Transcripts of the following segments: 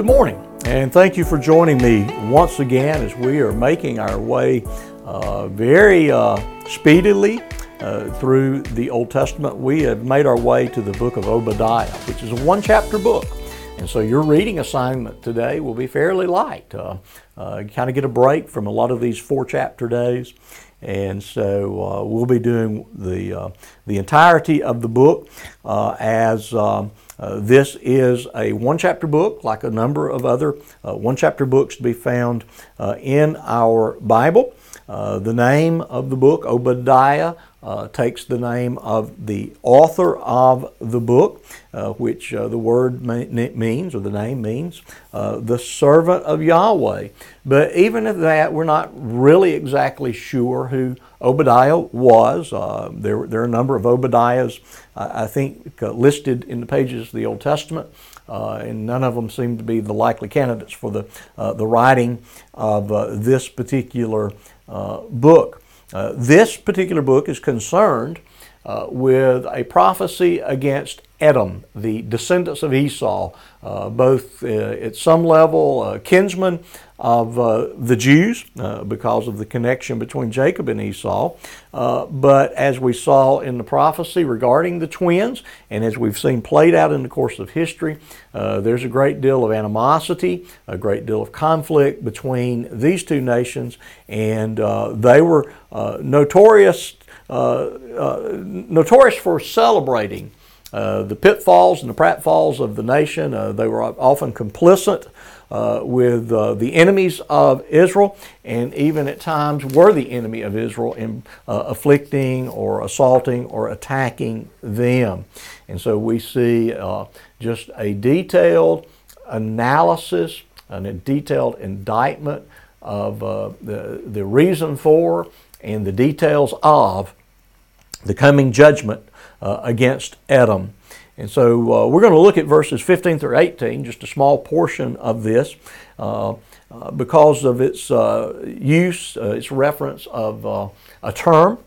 Good morning, and thank you for joining me once again as we are making our way uh, very uh, speedily uh, through the Old Testament. We have made our way to the book of Obadiah, which is a one chapter book. And so your reading assignment today will be fairly light. Uh, uh, kind of get a break from a lot of these four chapter days. And so uh, we'll be doing the, uh, the entirety of the book uh, as uh, this is a one chapter book, like a number of other one chapter books to be found in our Bible. the name of the book, Obadiah, uh, takes the name of the author of the book, uh, which uh, the word means, or the name means, uh, the servant of Yahweh. But even at that, we're not really exactly sure who Obadiah was. Uh, there, there are a number of Obadiahs, I think, uh, listed in the pages of the Old Testament. and none of them seem to be the likely candidates for the, the writing of this particular book. Uh, this particular book is concerned uh, with a prophecy against Edom, the descendants of Esau, uh, both uh, at some level uh, kinsmen of uh, the Jews uh, because of the connection between Jacob and Esau. but as we saw in the prophecy regarding the twins, and as we've seen played out in the course of history, there's a great deal of animosity, a great deal of conflict between these two nations, and they were notorious. notorious for celebrating uh, the pitfalls and the pratfalls of the nation. Uh, they were often complicit uh, with uh, the enemies of Israel, and even at times were the enemy of Israel in uh, afflicting or assaulting or attacking them. And so we see just a detailed analysis and a detailed indictment of the, the reason for and the details of the coming judgment uh, against Edom. And so uh, we're going to look at verses 15 through 18, just a small portion of this, uh, uh because of its uh, use, its reference of a term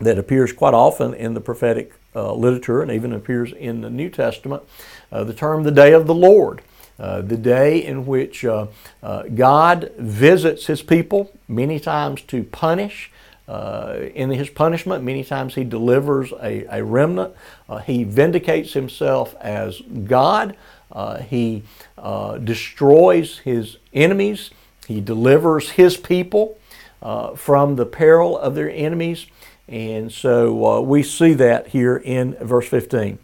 that appears quite often in the prophetic literature and even appears in the New Testament, the term the day of the Lord. Uh, the day in which uh, uh, God visits his people, many times to punish uh, in his punishment, many times he delivers a, a remnant. Uh, he vindicates himself as God. Uh, he uh, destroys his enemies. He delivers his people uh, from the peril of their enemies. And so uh, we see that here in verse 15.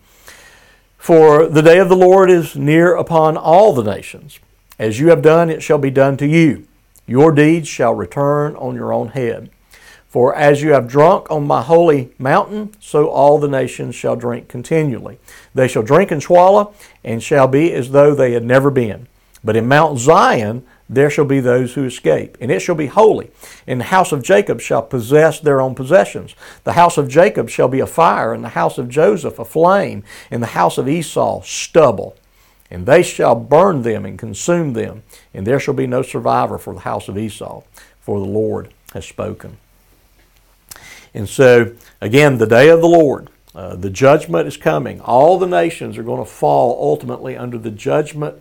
For the day of the Lord is near upon all the nations. As you have done, it shall be done to you. Your deeds shall return on your own head. For as you have drunk on my holy mountain, so all the nations shall drink continually. They shall drink and swallow, and shall be as though they had never been. But in Mount Zion there shall be those who escape, and it shall be holy. And the house of Jacob shall possess their own possessions. The house of Jacob shall be a fire, and the house of Joseph a flame, and the house of Esau stubble. And they shall burn them and consume them, and there shall be no survivor for the house of Esau, for the Lord has spoken. And so, again, the day of the Lord, uh, the judgment is coming. All the nations are going to fall ultimately under the judgment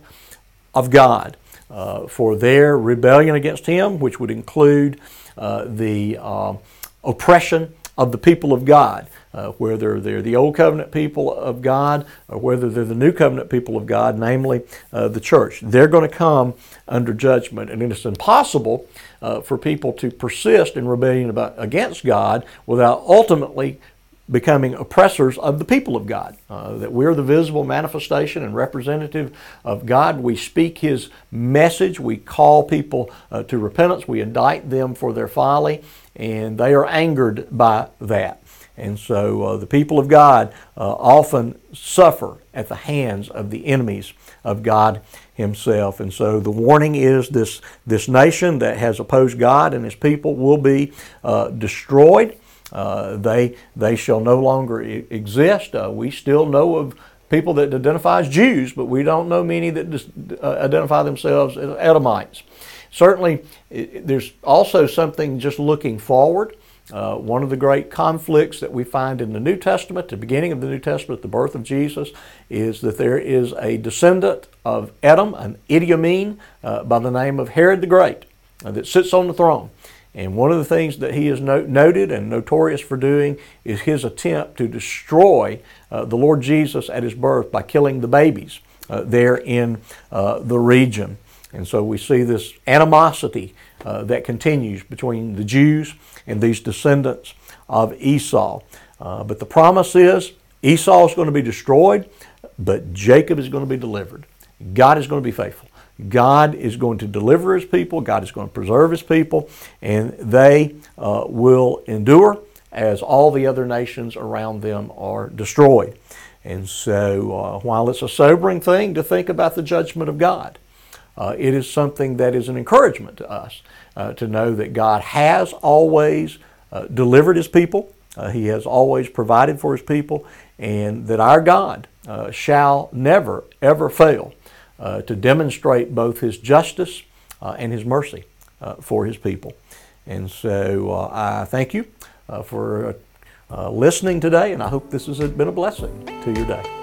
of God uh, for their rebellion against Him, which would include uh, the uh, oppression of the people of God. Uh, whether they're the old covenant people of God or whether they're the new covenant people of God, namely uh, the church. They're going to come under judgment. And it's impossible uh, for people to persist in rebellion about, against God without ultimately becoming oppressors of the people of God. Uh, that we're the visible manifestation and representative of God. We speak His message. We call people uh, to repentance. We indict them for their folly, and they are angered by that. And so uh, the people of God uh, often suffer at the hands of the enemies of God Himself. And so the warning is this, this nation that has opposed God and His people will be uh, destroyed. Uh, they, they shall no longer exist. Uh, we still know of people that identify as Jews, but we don't know many that dis- uh, identify themselves as Edomites. Certainly, it, there's also something just looking forward Uh, one of the great conflicts that we find in the New Testament, the beginning of the New Testament, the birth of Jesus, is that there is a descendant of Edom, an Idumean, uh, by the name of Herod the Great, that sits on the throne. And one of the things that he is no- noted and notorious for doing is his attempt to destroy uh, the Lord Jesus at his birth by killing the babies uh, there in uh, the region. And so we see this animosity uh, that continues between the Jews and these descendants of Esau. Uh, but the promise is Esau is going to be destroyed, but Jacob is going to be delivered. God is going to be faithful. God is going to deliver his people, God is going to preserve his people, and they uh, will endure as all the other nations around them are destroyed. And so, uh, while it's a sobering thing to think about the judgment of God, uh, it is something that is an encouragement to us uh, to know that God has always uh, delivered his people, uh, he has always provided for his people, and that our God shall never, ever fail Uh, to demonstrate both his justice uh, and his mercy uh, for his people. And so uh, I thank you uh, for listening today, and I hope this has been a blessing to your day.